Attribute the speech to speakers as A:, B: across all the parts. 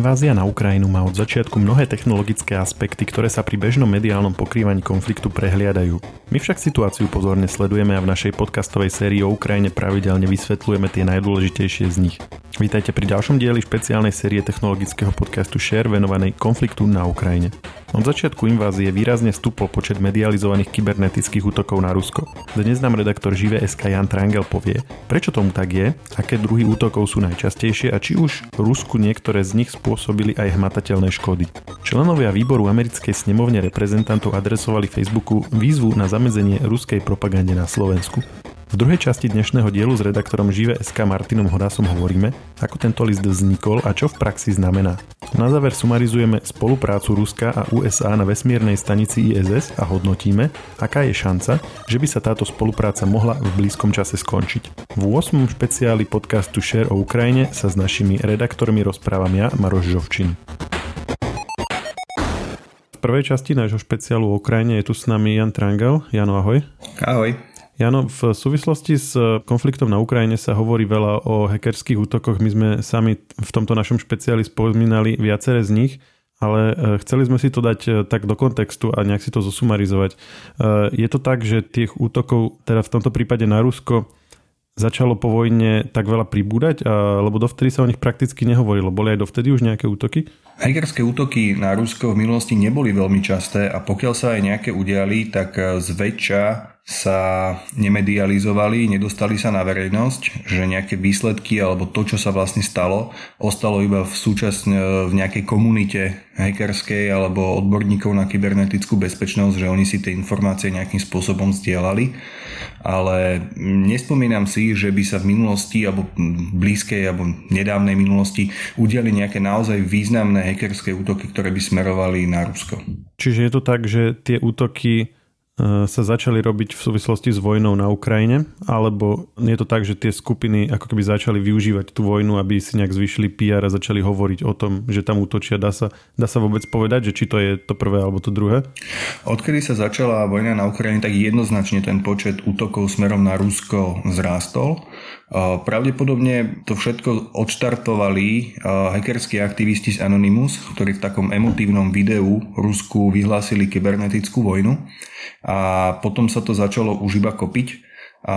A: Invázia na Ukrajinu má od začiatku mnohé technologické aspekty, ktoré sa pri bežnom mediálnom pokrývaní konfliktu prehliadajú. My však situáciu pozorne sledujeme a v našej podcastovej sérii o Ukrajine pravidelne vysvetľujeme tie najdôležitejšie z nich. Vítajte pri ďalšom dieli špeciálnej série technologického podcastu Share venovanej konfliktu na Ukrajine. Od začiatku invázie výrazne stúpol počet medializovaných kybernetických útokov na Rusko. Dnes nám redaktor Žive.sk Jan Trangel povie, prečo tomu tak je, aké druhy útokov sú najčastejšie a či už Rusku niektoré z nich spôsobili aj hmatateľné škody. Členovia výboru americkej snemovne reprezentantov adresovali Facebooku výzvu na zamedzenie ruskej propagande na Slovensku. V druhej časti dnešného dielu s redaktorom Žive.sk Martinom Horasom hovoríme, ako tento list vznikol a čo v praxi znamená. Na záver sumarizujeme spoluprácu Ruska a USA na vesmírnej stanici ISS a hodnotíme, aká je šanca, že by sa táto spolupráca mohla v blízkom čase skončiť. V 8. špeciáli podcastu Share o Ukrajine sa s našimi redaktormi rozprávam ja, Maroš Žovčin. Prvej časti nášho špeciálu o Ukrajine je tu s nami Jan Trangel. Jano, ahoj.
B: Ahoj.
A: Jano, v súvislosti s konfliktom na Ukrajine sa hovorí veľa o hackerských útokoch. My sme sami v tomto našom špeciáli spomínali viaceré z nich, ale e, chceli sme si to dať e, tak do kontextu a nejak si to zosumarizovať. Je to tak, že tých útokov, teda v tomto prípade na Rusko, začalo po vojne tak veľa pribúdať, lebo dovtedy sa o nich prakticky nehovorilo. Boli aj dovtedy už nejaké útoky?
B: Hackerské útoky na Rusko v minulosti neboli veľmi časté a pokiaľ sa aj nejaké udiali, tak zväčša sa nemedializovali, nedostali sa na verejnosť, že nejaké výsledky alebo to, čo sa vlastne stalo, ostalo iba v súčasne v nejakej komunite hackerskej alebo odborníkov na kybernetickú bezpečnosť, že oni si tie informácie nejakým spôsobom zdieľali. Ale nespomínam si, že by sa v minulosti alebo blízkej alebo nedávnej minulosti udiali nejaké naozaj významné hackerské útoky, ktoré by smerovali na Rusko.
A: Čiže je to tak, že tie útoky E, sa začali robiť v súvislosti s vojnou na Ukrajine, alebo je to tak, že tie skupiny ako keby začali využívať tú vojnu, aby si nejak zvyšili PR a začali hovoriť o tom, že tam útočia. Dá sa, dá sa vôbec povedať, že či to je to prvé alebo to druhé?
B: Odkedy sa začala vojna na Ukrajine, tak jednoznačne ten počet útokov smerom na Rusko zrástol. Pravdepodobne to všetko odštartovali hackerskí aktivisti z Anonymous, ktorí v takom emotívnom videu Rusku vyhlásili kybernetickú vojnu a potom sa to začalo už iba kopiť a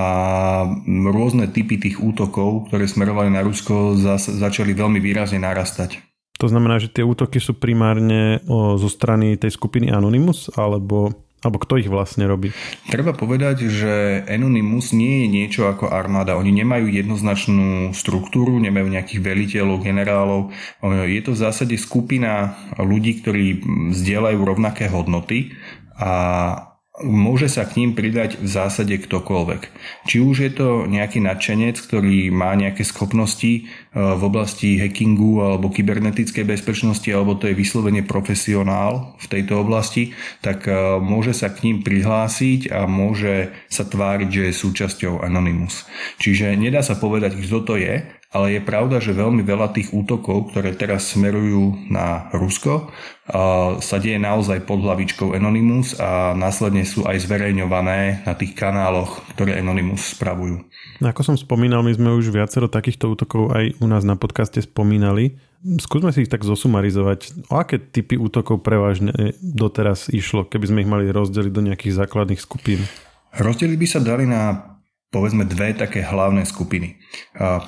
B: rôzne typy tých útokov, ktoré smerovali na Rusko, začali veľmi výrazne narastať.
A: To znamená, že tie útoky sú primárne zo strany tej skupiny Anonymous, alebo alebo kto ich vlastne robí?
B: Treba povedať, že Anonymous nie je niečo ako armáda. Oni nemajú jednoznačnú struktúru, nemajú nejakých veliteľov, generálov. Je to v zásade skupina ľudí, ktorí zdieľajú rovnaké hodnoty a môže sa k ním pridať v zásade ktokoľvek. Či už je to nejaký nadšenec, ktorý má nejaké schopnosti e, v oblasti hackingu alebo kybernetickej bezpečnosti, alebo to je vyslovene profesionál v tejto oblasti, tak e, môže sa k ním prihlásiť a môže sa tváriť, že je súčasťou Anonymous. Čiže nedá sa povedať, kto to je, ale je pravda, že veľmi veľa tých útokov, ktoré teraz smerujú na Rusko, sa deje naozaj pod hlavičkou Anonymous a následne sú aj zverejňované na tých kanáloch, ktoré Anonymous spravujú.
A: Ako som spomínal, my sme už viacero takýchto útokov aj u nás na podcaste spomínali. Skúsme si ich tak zosumarizovať. O aké typy útokov prevažne doteraz išlo, keby sme ich mali rozdeliť do nejakých základných skupín?
B: Rozdeliť by sa dali na povedzme dve také hlavné skupiny.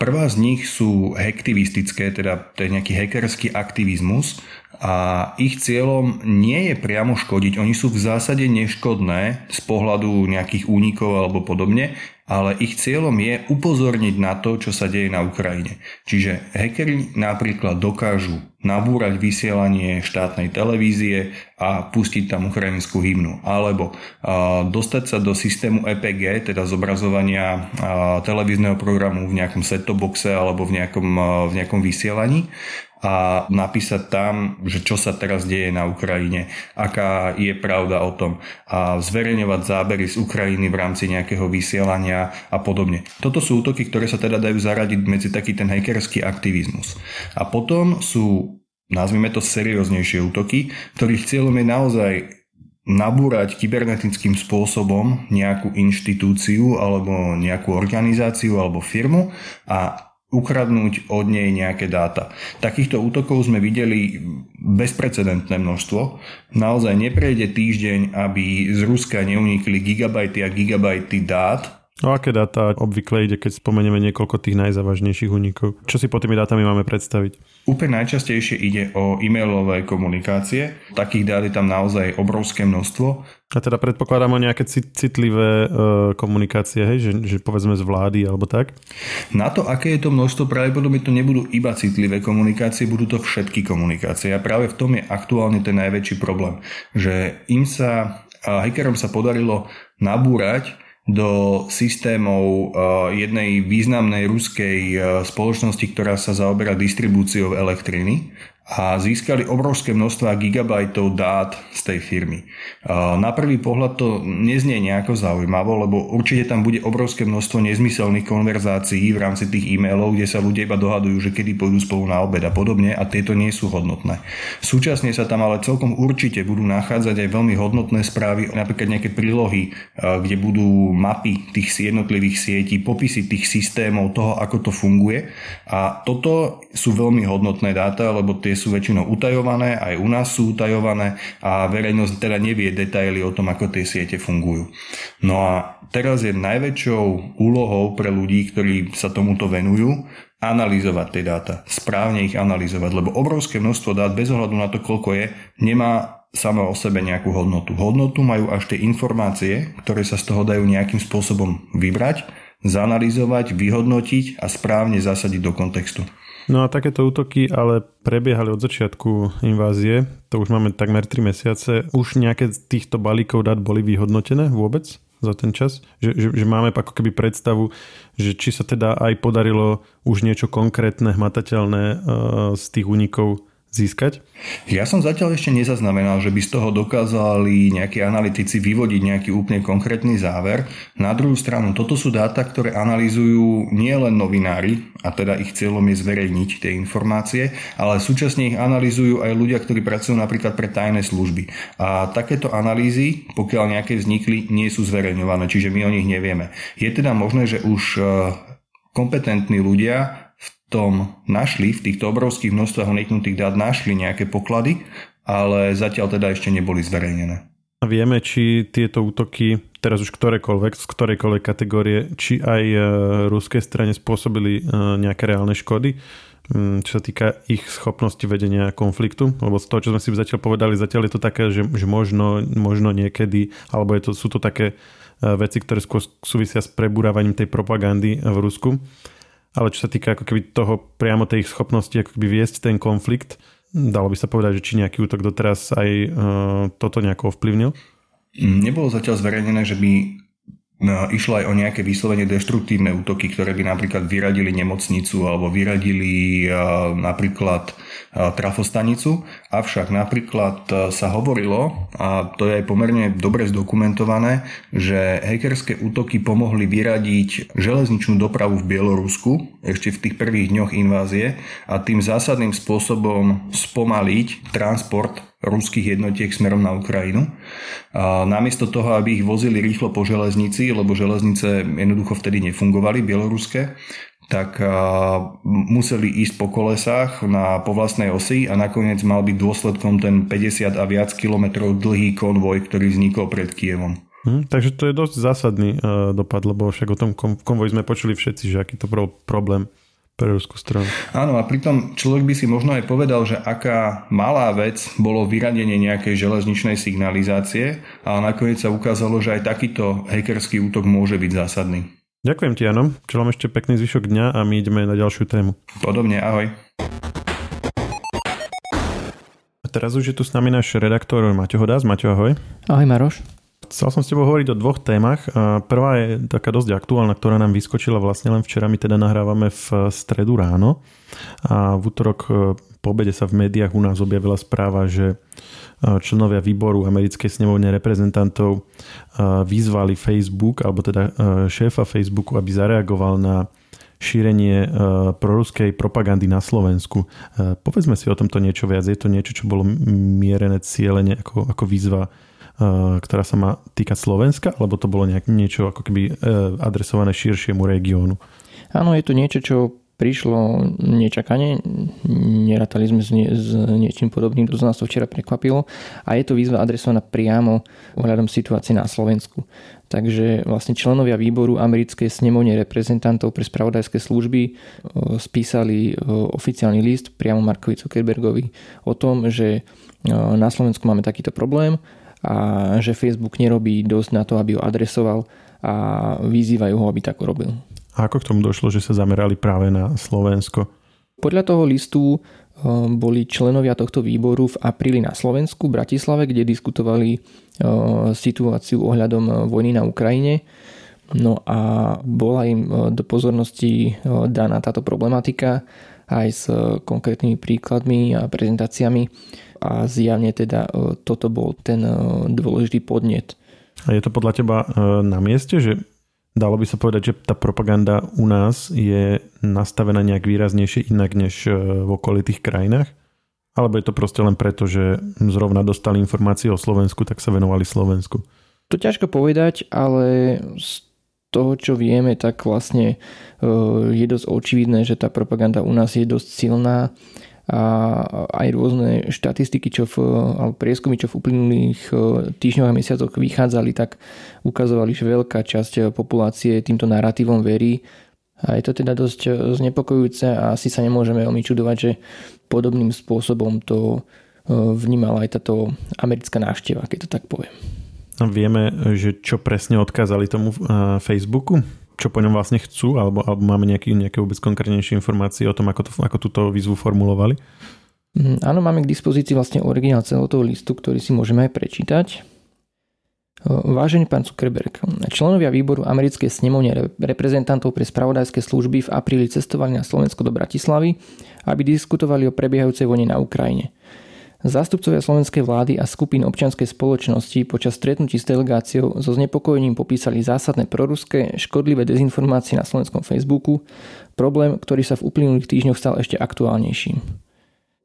B: Prvá z nich sú hektivistické, teda to je nejaký hackerský aktivizmus a ich cieľom nie je priamo škodiť, oni sú v zásade neškodné z pohľadu nejakých únikov alebo podobne, ale ich cieľom je upozorniť na to, čo sa deje na Ukrajine. Čiže hackeri napríklad dokážu nabúrať vysielanie štátnej televízie a pustiť tam ukrajinskú hymnu. Alebo a, dostať sa do systému EPG, teda zobrazovania a, televízneho programu v nejakom set-top boxe alebo v nejakom, a, v nejakom vysielaní a napísať tam, že čo sa teraz deje na Ukrajine, aká je pravda o tom a zverejňovať zábery z Ukrajiny v rámci nejakého vysielania a podobne. Toto sú útoky, ktoré sa teda dajú zaradiť medzi taký ten hackerský aktivizmus. A potom sú, nazvime to serióznejšie útoky, ktorých cieľom je naozaj nabúrať kybernetickým spôsobom nejakú inštitúciu alebo nejakú organizáciu alebo firmu a ukradnúť od nej nejaké dáta. Takýchto útokov sme videli bezprecedentné množstvo. Naozaj neprejde týždeň, aby z Ruska neunikli gigabajty a gigabajty dát,
A: No aké dáta obvykle ide, keď spomenieme niekoľko tých najzávažnejších únikov? Čo si pod tými dátami máme predstaviť?
B: Úplne najčastejšie ide o e-mailové komunikácie. Takých dát je tam naozaj obrovské množstvo.
A: A teda predpokladám o nejaké citlivé e, komunikácie, hej? Že, že povedzme z vlády alebo tak?
B: Na to, aké je to množstvo, pravdepodobne to nebudú iba citlivé komunikácie, budú to všetky komunikácie. A práve v tom je aktuálne ten najväčší problém, že im sa, hackerom sa podarilo nabúrať do systémov eh, jednej významnej ruskej eh, spoločnosti, ktorá sa zaoberá distribúciou elektriny a získali obrovské množstva gigabajtov dát z tej firmy. Na prvý pohľad to neznie nejako zaujímavo, lebo určite tam bude obrovské množstvo nezmyselných konverzácií v rámci tých e-mailov, kde sa ľudia iba dohadujú, že kedy pôjdu spolu na obed a podobne a tieto nie sú hodnotné. Súčasne sa tam ale celkom určite budú nachádzať aj veľmi hodnotné správy, napríklad nejaké prílohy, kde budú mapy tých jednotlivých sietí, popisy tých systémov, toho, ako to funguje. A toto sú veľmi hodnotné dáta, lebo tie sú väčšinou utajované, aj u nás sú utajované a verejnosť teda nevie detaily o tom, ako tie siete fungujú. No a teraz je najväčšou úlohou pre ľudí, ktorí sa tomuto venujú, analyzovať tie dáta, správne ich analyzovať, lebo obrovské množstvo dát bez ohľadu na to, koľko je, nemá samo o sebe nejakú hodnotu. Hodnotu majú až tie informácie, ktoré sa z toho dajú nejakým spôsobom vybrať, zanalizovať, vyhodnotiť a správne zasadiť do kontextu.
A: No a takéto útoky ale prebiehali od začiatku invázie, to už máme takmer 3 mesiace. Už nejaké z týchto balíkov dát boli vyhodnotené vôbec za ten čas? Že, že, že máme ako keby predstavu, že či sa teda aj podarilo už niečo konkrétne, hmatateľné uh, z tých únikov získať?
B: Ja som zatiaľ ešte nezaznamenal, že by z toho dokázali nejakí analytici vyvodiť nejaký úplne konkrétny záver. Na druhú stranu, toto sú dáta, ktoré analýzujú nielen novinári, a teda ich cieľom je zverejniť tie informácie, ale súčasne ich analýzujú aj ľudia, ktorí pracujú napríklad pre tajné služby. A takéto analýzy, pokiaľ nejaké vznikli, nie sú zverejňované, čiže my o nich nevieme. Je teda možné, že už eh, kompetentní ľudia tom našli, v týchto obrovských množstvách uniknutých dát našli nejaké poklady, ale zatiaľ teda ešte neboli zverejnené.
A: A vieme, či tieto útoky, teraz už ktorékoľvek, z ktorejkoľvek kategórie, či aj e, ruskej strane spôsobili e, nejaké reálne škody, mm, čo sa týka ich schopnosti vedenia konfliktu, lebo z toho, čo sme si zatiaľ povedali, zatiaľ je to také, že, že možno, možno niekedy, alebo je to, sú to také e, veci, ktoré skôr súvisia s prebúravaním tej propagandy v Rusku ale čo sa týka ako keby toho priamo tej schopnosti ako keby viesť ten konflikt, dalo by sa povedať, že či nejaký útok doteraz aj uh, toto nejako ovplyvnil?
B: Nebolo zatiaľ zverejnené, že by išlo aj o nejaké vyslovene deštruktívne útoky, ktoré by napríklad vyradili nemocnicu alebo vyradili napríklad trafostanicu. Avšak napríklad sa hovorilo, a to je aj pomerne dobre zdokumentované, že hackerské útoky pomohli vyradiť železničnú dopravu v Bielorusku ešte v tých prvých dňoch invázie a tým zásadným spôsobom spomaliť transport ruských jednotiek smerom na Ukrajinu. A namiesto toho, aby ich vozili rýchlo po železnici, lebo železnice jednoducho vtedy nefungovali, bieloruské, tak museli ísť po kolesách na, po osi a nakoniec mal byť dôsledkom ten 50 a viac kilometrov dlhý konvoj, ktorý vznikol pred Kievom.
A: Hm, takže to je dosť zásadný uh, dopad, lebo však o tom konvoji sme počuli všetci, že aký to bol problém pre ruskú stranu.
B: Áno a pritom človek by si možno aj povedal, že aká malá vec bolo vyradenie nejakej železničnej signalizácie, ale nakoniec sa ukázalo, že aj takýto hackerský útok môže byť zásadný.
A: Ďakujem ti, Jano. Čelám ešte pekný zvyšok dňa a my ideme na ďalšiu tému.
B: Podobne, ahoj.
A: A teraz už je tu s nami náš redaktor Maťo Hodás. Maťo, ahoj.
C: Ahoj Maroš.
A: Chcel som s tebou hovoriť o dvoch témach. Prvá je taká dosť aktuálna, ktorá nám vyskočila vlastne len včera. My teda nahrávame v stredu ráno a v útorok e, po obede sa v médiách u nás objavila správa, že e, členovia výboru americkej snemovne reprezentantov e, vyzvali Facebook, alebo teda šéfa Facebooku, aby zareagoval na šírenie proruskej propagandy na Slovensku. Povedzme si o tomto niečo viac. Je to niečo, čo bolo mierené cieľene ako, ako výzva ktorá sa má týkať Slovenska, alebo to bolo nejak, niečo ako keby eh, adresované širšiemu regiónu?
C: Áno, je to niečo, čo prišlo nečakane, nerátali sme s, nie, s niečím podobným, to nás to včera prekvapilo a je to výzva adresovaná priamo ohľadom situácie na Slovensku. Takže vlastne členovia výboru americkej snemovne reprezentantov pre spravodajské služby e, spísali oficiálny list priamo Markovi Zuckerbergovi o tom, že na Slovensku máme takýto problém a že Facebook nerobí dosť na to, aby ho adresoval a vyzývajú ho, aby tak robil.
A: A ako k tomu došlo, že sa zamerali práve na Slovensko?
C: Podľa toho listu eh, boli členovia tohto výboru v apríli na Slovensku, v Bratislave, kde diskutovali eh, situáciu ohľadom eh, vojny na Ukrajine. No a bola im do pozornosti daná táto problematika aj s konkrétnymi príkladmi a prezentáciami a zjavne teda toto bol ten dôležitý podnet.
A: A je to podľa teba na mieste, že Dalo by sa povedať, že tá propaganda u nás je nastavená nejak výraznejšie inak než v okolitých krajinách? Alebo je to proste len preto, že zrovna dostali informácie o Slovensku, tak sa venovali Slovensku?
C: To ťažko povedať, ale z toho, čo vieme, tak vlastne e, je dosť očividné, že tá propaganda u nás je dosť silná a aj rôzne štatistiky, čo v, alebo prieskumy, čo v uplynulých e, týždňoch a mesiacoch vychádzali, tak ukazovali, že veľká časť e, populácie týmto narratívom verí. A je to teda dosť znepokojujúce a asi sa nemôžeme veľmi čudovať, že podobným spôsobom to vnímala aj táto americká návšteva, keď to tak poviem.
A: Vieme, že čo presne odkázali tomu Facebooku? čo po ňom vlastne chcú, alebo, alebo máme nejaký, nejaké vôbec konkrétnejšie informácie o tom, ako, to, ako túto výzvu formulovali?
C: Mm, áno, máme k dispozícii vlastne originál celého toho listu, ktorý si môžeme aj prečítať. Vážený pán Zuckerberg, členovia výboru americkej snemovne reprezentantov pre spravodajské služby v apríli cestovali na Slovensko do Bratislavy, aby diskutovali o prebiehajúcej vojne na Ukrajine. Zástupcovia slovenskej vlády a skupín občianskej spoločnosti počas stretnutí s delegáciou so znepokojením popísali zásadné proruské, škodlivé dezinformácie na slovenskom Facebooku, problém, ktorý sa v uplynulých týždňoch stal ešte aktuálnejším.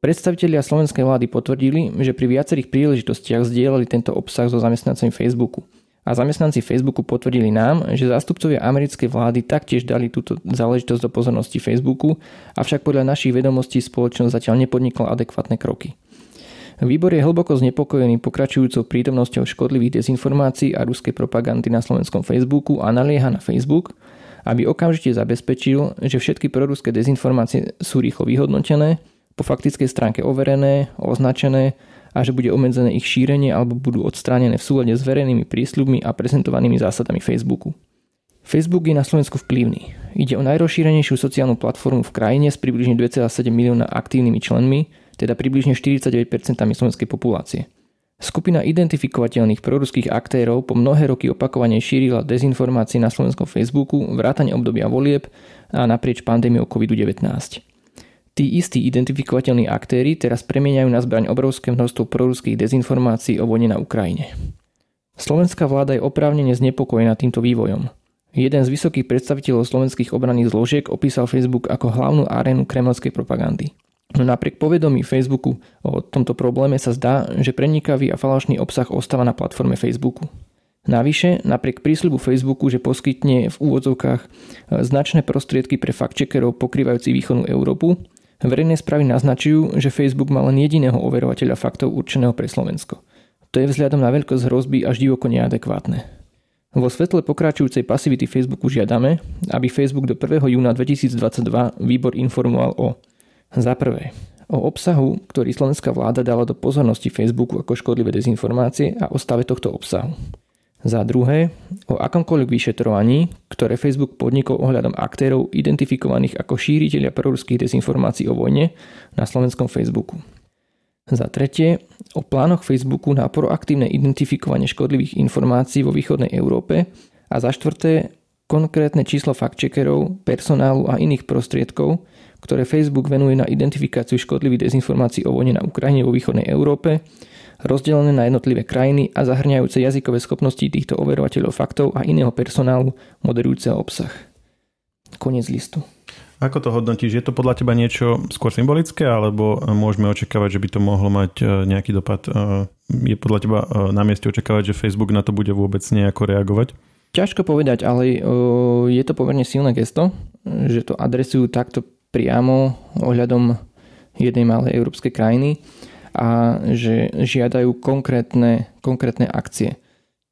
C: Predstavitelia slovenskej vlády potvrdili, že pri viacerých príležitostiach zdieľali tento obsah so zamestnancami Facebooku. A zamestnanci Facebooku potvrdili nám, že zástupcovia americkej vlády taktiež dali túto záležitosť do pozornosti Facebooku, avšak podľa našich vedomostí spoločnosť zatiaľ nepodnikla adekvátne kroky. Výbor je hlboko znepokojený pokračujúcou prítomnosťou škodlivých dezinformácií a ruskej propagandy na slovenskom Facebooku a nalieha na Facebook, aby okamžite zabezpečil, že všetky proruské dezinformácie sú rýchlo vyhodnotené, po faktickej stránke overené, označené a že bude obmedzené ich šírenie alebo budú odstránené v súlade s verejnými prísľubmi a prezentovanými zásadami Facebooku. Facebook je na Slovensku vplyvný. Ide o najrozšírenejšiu sociálnu platformu v krajine s približne 2,7 milióna aktívnymi členmi, teda približne 49% slovenskej populácie. Skupina identifikovateľných proruských aktérov po mnohé roky opakovane šírila dezinformácie na slovenskom Facebooku, vrátane obdobia volieb a naprieč pandémiou COVID-19. Tí istí identifikovateľní aktéry teraz premieňajú na zbraň obrovské množstvo proruských dezinformácií o vojne na Ukrajine. Slovenská vláda je oprávnene znepokojená týmto vývojom. Jeden z vysokých predstaviteľov slovenských obranných zložiek opísal Facebook ako hlavnú arénu kremelskej propagandy. No napriek povedomí Facebooku o tomto probléme sa zdá, že prenikavý a falošný obsah ostáva na platforme Facebooku. Navyše, napriek prísľubu Facebooku, že poskytne v úvodzovkách e, značné prostriedky pre fact-checkerov pokrývajúci východnú Európu, verejné správy naznačujú, že Facebook má len jediného overovateľa faktov určeného pre Slovensko. To je vzhľadom na veľkosť hrozby až divoko neadekvátne. Vo svetle pokračujúcej pasivity Facebooku žiadame, aby Facebook do 1. júna 2022 výbor informoval o za prvé, o obsahu, ktorý slovenská vláda dala do pozornosti Facebooku ako škodlivé dezinformácie a o stave tohto obsahu. Za druhé, o akomkoľvek vyšetrovaní, ktoré Facebook podnikol ohľadom aktérov identifikovaných ako šíriteľia proruských dezinformácií o vojne na slovenskom Facebooku. Za tretie, o plánoch Facebooku na proaktívne identifikovanie škodlivých informácií vo východnej Európe a za štvrté, konkrétne číslo fact-checkerov, personálu a iných prostriedkov, ktoré Facebook venuje na identifikáciu škodlivých dezinformácií o vojne na Ukrajine vo východnej Európe, rozdelené na jednotlivé krajiny a zahrňajúce jazykové schopnosti týchto overovateľov faktov a iného personálu moderujúceho obsah. Koniec listu.
A: Ako to hodnotíš? Je to podľa teba niečo skôr symbolické, alebo môžeme očakávať, že by to mohlo mať e, nejaký dopad? E, je podľa teba e, na mieste očakávať, že Facebook na to bude vôbec nejako reagovať?
C: Ťažko povedať, ale je to pomerne silné gesto, že to adresujú takto priamo ohľadom jednej malej európskej krajiny a že žiadajú konkrétne, konkrétne akcie.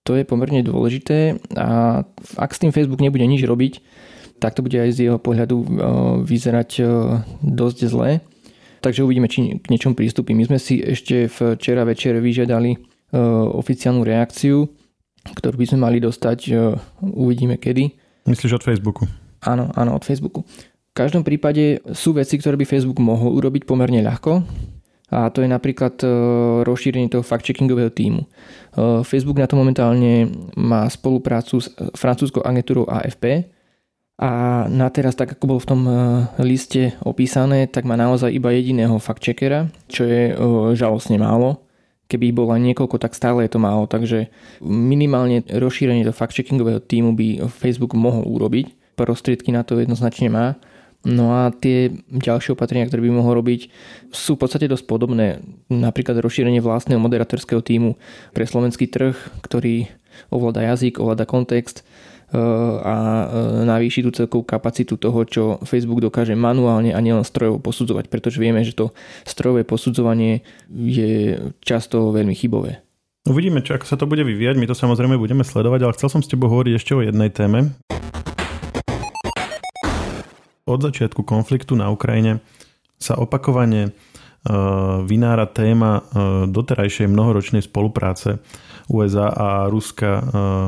C: To je pomerne dôležité a ak s tým Facebook nebude nič robiť, tak to bude aj z jeho pohľadu e, vyzerať e, dosť zle. Takže uvidíme, či k niečom prístupí. My sme si ešte včera večer vyžiadali e, oficiálnu reakciu, ktorú by sme mali dostať, uvidíme kedy.
A: Myslíš od Facebooku?
C: Áno, áno, od Facebooku. Každom prípade sú veci, ktoré by Facebook mohol urobiť pomerne ľahko a to je napríklad e, rozšírenie toho fact-checkingového týmu. E, Facebook na to momentálne má spoluprácu s francúzskou agentúrou AFP a na teraz, tak ako bolo v tom e, liste opísané, tak má naozaj iba jediného fact-checkera, čo je žalostne málo. Keby ich bolo niekoľko, tak stále je to málo, takže minimálne rozšírenie toho fact-checkingového týmu by Facebook mohol urobiť. Prostriedky na to jednoznačne má No a tie ďalšie opatrenia, ktoré by mohol robiť, sú v podstate dosť podobné. Napríklad rozšírenie vlastného moderatorského týmu pre slovenský trh, ktorý ovláda jazyk, ovláda kontext e, a e, navýši tú celkovú kapacitu toho, čo Facebook dokáže manuálne a nielen strojovo posudzovať, pretože vieme, že to strojové posudzovanie je často veľmi chybové.
A: Uvidíme, čo, ako sa to bude vyvíjať, my to samozrejme budeme sledovať, ale chcel som s tebou hovoriť ešte o jednej téme od začiatku konfliktu na Ukrajine sa opakovane e, vynára téma e, doterajšej mnohoročnej spolupráce USA a Ruska e,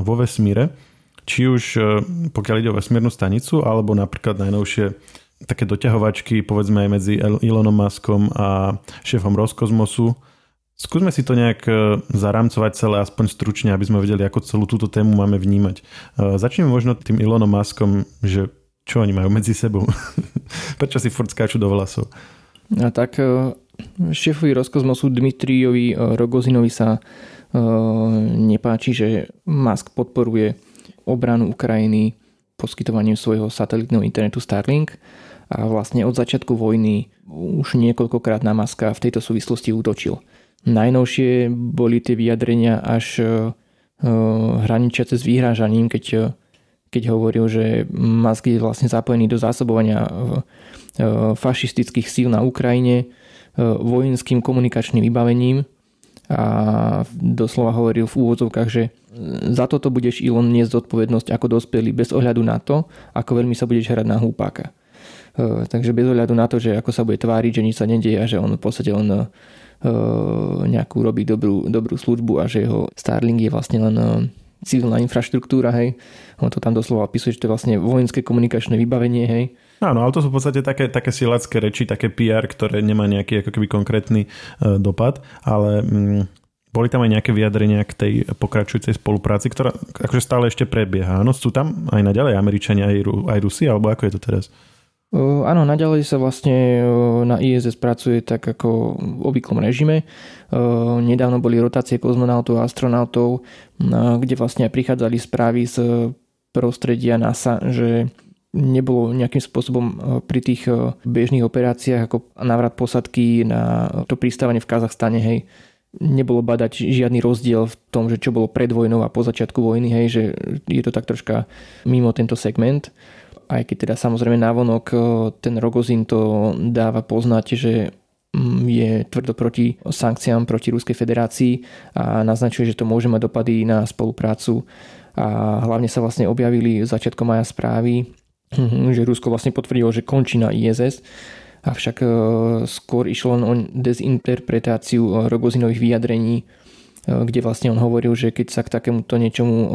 A: vo vesmíre. Či už pokiaľ ide o vesmírnu stanicu, alebo napríklad najnovšie také doťahovačky, povedzme aj medzi Elonom Muskom a šéfom Roskosmosu. Skúsme si to nejak zaramcovať celé aspoň stručne, aby sme vedeli, ako celú túto tému máme vnímať. Začneme možno tým Elonom Muskom, že čo oni majú medzi sebou? Prečo si furt skáču do vlasov?
C: A tak e, šéfovi Roskosmosu Dmitrijovi e, Rogozinovi sa e, nepáči, že Musk podporuje obranu Ukrajiny poskytovaním svojho satelitného internetu Starlink a vlastne od začiatku vojny už niekoľkokrát na Muska v tejto súvislosti útočil. Najnovšie boli tie vyjadrenia až hraničiace s vyhrážaním, keď keď hovoril, že Musk je vlastne zapojený do zásobovania e, e, fašistických síl na Ukrajine e, vojenským komunikačným vybavením a doslova hovoril v úvodzovkách, že za toto budeš Elon niesť zodpovednosť ako dospelý bez ohľadu na to, ako veľmi sa budeš hrať na hlúpáka. Takže bez ohľadu na to, že ako sa bude tváriť, že nič sa nedieje a že on v podstate len nejakú robí dobrú, dobrú službu a že jeho Starlink je vlastne len civilná infraštruktúra, hej. On to tam doslova opisuje, že to je vlastne vojenské komunikačné vybavenie, hej.
A: Áno, ale to sú v podstate také, také silacké reči, také PR, ktoré nemá nejaký ako keby konkrétny e, dopad, ale mm, boli tam aj nejaké vyjadrenia k tej pokračujúcej spolupráci, ktorá akože stále ešte prebieha. Áno, sú tam aj naďalej Američania, aj, aj Rusi, alebo ako je to teraz?
C: Áno, naďalej sa vlastne na ISS pracuje tak ako v obvyklom režime. Nedávno boli rotácie kozmonautov a astronautov, kde vlastne aj prichádzali správy z prostredia NASA, že nebolo nejakým spôsobom pri tých bežných operáciách ako návrat posadky na to pristávanie v Kazachstane, hej, nebolo badať žiadny rozdiel v tom, že čo bolo pred vojnou a po začiatku vojny, hej, že je to tak troška mimo tento segment aj keď teda samozrejme návonok e, ten Rogozin to dáva poznať, že mm, je tvrdo proti sankciám proti Ruskej federácii a naznačuje, že to môže mať dopady na spoluprácu. A hlavne sa vlastne objavili začiatkom maja správy, že Rusko vlastne potvrdilo, že končí na ISS, avšak e, skôr išlo len o dezinterpretáciu e, Rogozinových vyjadrení kde vlastne on hovoril, že keď sa k takémuto niečomu e,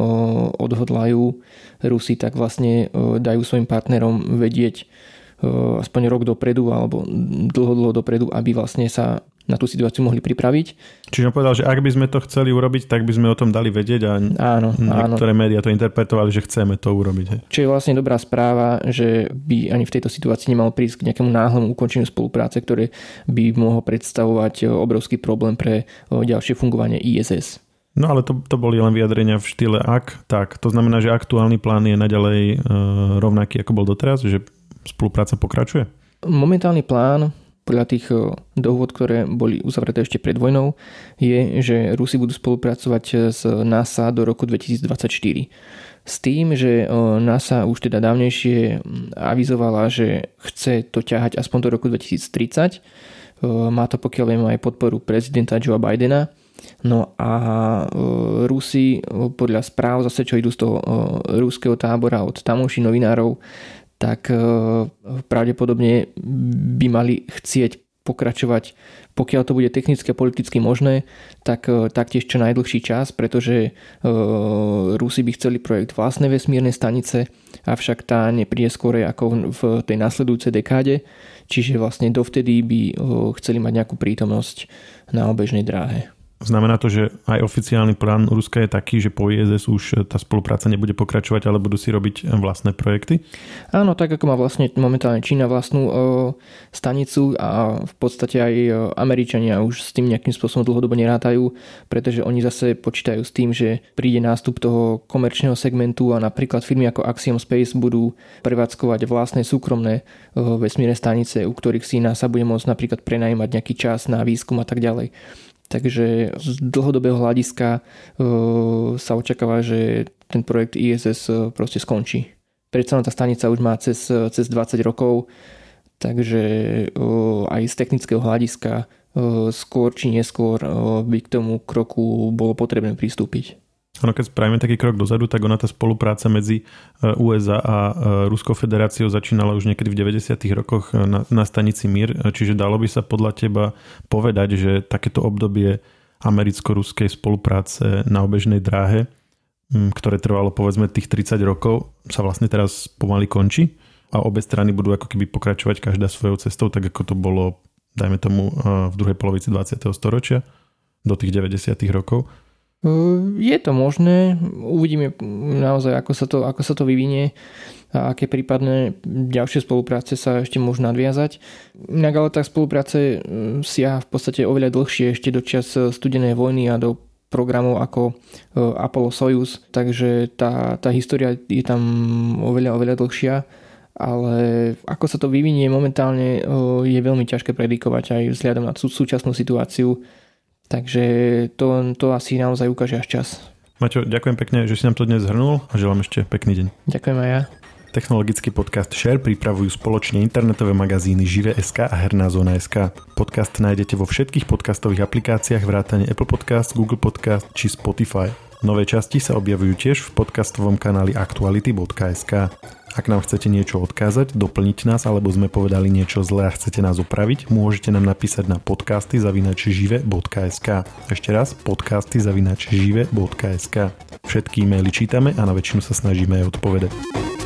C: odhodlajú Rusi, tak vlastne e, dajú svojim partnerom vedieť aspoň rok dopredu alebo dlho, dlho dopredu, aby vlastne sa na tú situáciu mohli pripraviť.
A: Čiže on povedal, že ak by sme to chceli urobiť, tak by sme o tom dali vedieť a áno, niektoré áno. médiá to interpretovali, že chceme to urobiť.
C: Čo je vlastne dobrá správa, že by ani v tejto situácii nemalo prísť k nejakému náhlemu ukončeniu spolupráce, ktoré by mohlo predstavovať obrovský problém pre ďalšie fungovanie ISS.
A: No ale to, to boli len vyjadrenia v štýle ak, tak. To znamená, že aktuálny plán je naďalej e, rovnaký, ako bol doteraz, že spolupráca pokračuje?
C: Momentálny plán podľa tých eh, dohôd, ktoré boli uzavreté ešte pred vojnou, je, že Rusi budú spolupracovať s NASA do roku 2024. s tým, že NASA už teda dávnejšie avizovala, že chce to ťahať aspoň do roku 2030. Má to pokiaľ viem aj podporu prezidenta Joea Bidena. No a Rusi podľa správ zase, čo idú z toho ruského tábora od tamojších novinárov, tak pravdepodobne by mali chcieť pokračovať, pokiaľ to bude technicky a politicky možné, tak e, taktiež čo najdlhší čas, pretože e, Rusi by chceli projekt vlastnej vesmírnej stanice, avšak tá nepríde skôr ako v tej nasledujúcej dekáde, čiže vlastne dovtedy by e, chceli mať nejakú prítomnosť na obežnej dráhe.
A: Znamená to, že aj oficiálny plán Ruska je taký, že po ISS už tá spolupráca nebude pokračovať, ale budú si robiť vlastné projekty?
C: Áno, tak ako má vlastne momentálne Čína vlastnú o, stanicu a v podstate aj Američania už s tým nejakým spôsobom dlhodobo nerátajú, pretože oni zase počítajú s tým, že príde nástup toho komerčného segmentu a napríklad firmy ako Axiom Space budú prevádzkovať vlastné súkromné vesmírne stanice, u ktorých si NASA bude môcť napríklad prenajímať nejaký čas na výskum a tak ďalej. Takže z dlhodobého hľadiska e, sa očakáva, že ten projekt ISS e, proste skončí. Predsa tá stanica už má cez, cez 20 rokov, takže e, aj z technického hľadiska skôr či neskôr by k tomu kroku bolo potrebné pristúpiť.
A: Ono, keď spravíme taký krok dozadu, tak ona tá spolupráca medzi e, USA a e, Ruskou federáciou začínala už niekedy v 90. rokoch e, na, na stanici Mir, čiže dalo by sa podľa teba povedať, že takéto obdobie americko-ruskej spolupráce na obežnej dráhe, ktoré trvalo povedzme tých 30 rokov, sa vlastne teraz pomaly končí a obe strany budú ako keby pokračovať každá svojou cestou, tak ako to bolo, dajme tomu, v druhej polovici 20. storočia do tých 90. rokov.
C: Je to možné, uvidíme naozaj, ako sa to, ako sa to vyvinie a aké prípadné ďalšie spolupráce sa ešte môžu nadviazať. Inak ale tá spolupráce siaha v podstate oveľa dlhšie ešte do čas studenej vojny a do programov ako Apollo Soyuz, takže tá, tá história je tam oveľa, oveľa dlhšia. Ale ako sa to vyvinie momentálne je veľmi ťažké predikovať aj vzhľadom na súčasnú situáciu Takže to, to asi naozaj ukáže až čas.
A: Maťo, ďakujem pekne, že si nám to dnes zhrnul a želám ešte pekný deň.
C: Ďakujem aj ja.
A: Technologický podcast Share pripravujú spoločne internetové magazíny Žive.sk a Herná zóna.sk. Podcast nájdete vo všetkých podcastových aplikáciách vrátane Apple Podcast, Google Podcast či Spotify. Nové časti sa objavujú tiež v podcastovom kanáli aktuality.sk. Ak nám chcete niečo odkázať, doplniť nás alebo sme povedali niečo zlé a chcete nás opraviť, môžete nám napísať na podcasty zavinačžive.sk. Ešte raz podcasty zavinačžive.sk. Všetky e-maily čítame a na väčšinu sa snažíme aj odpovedať.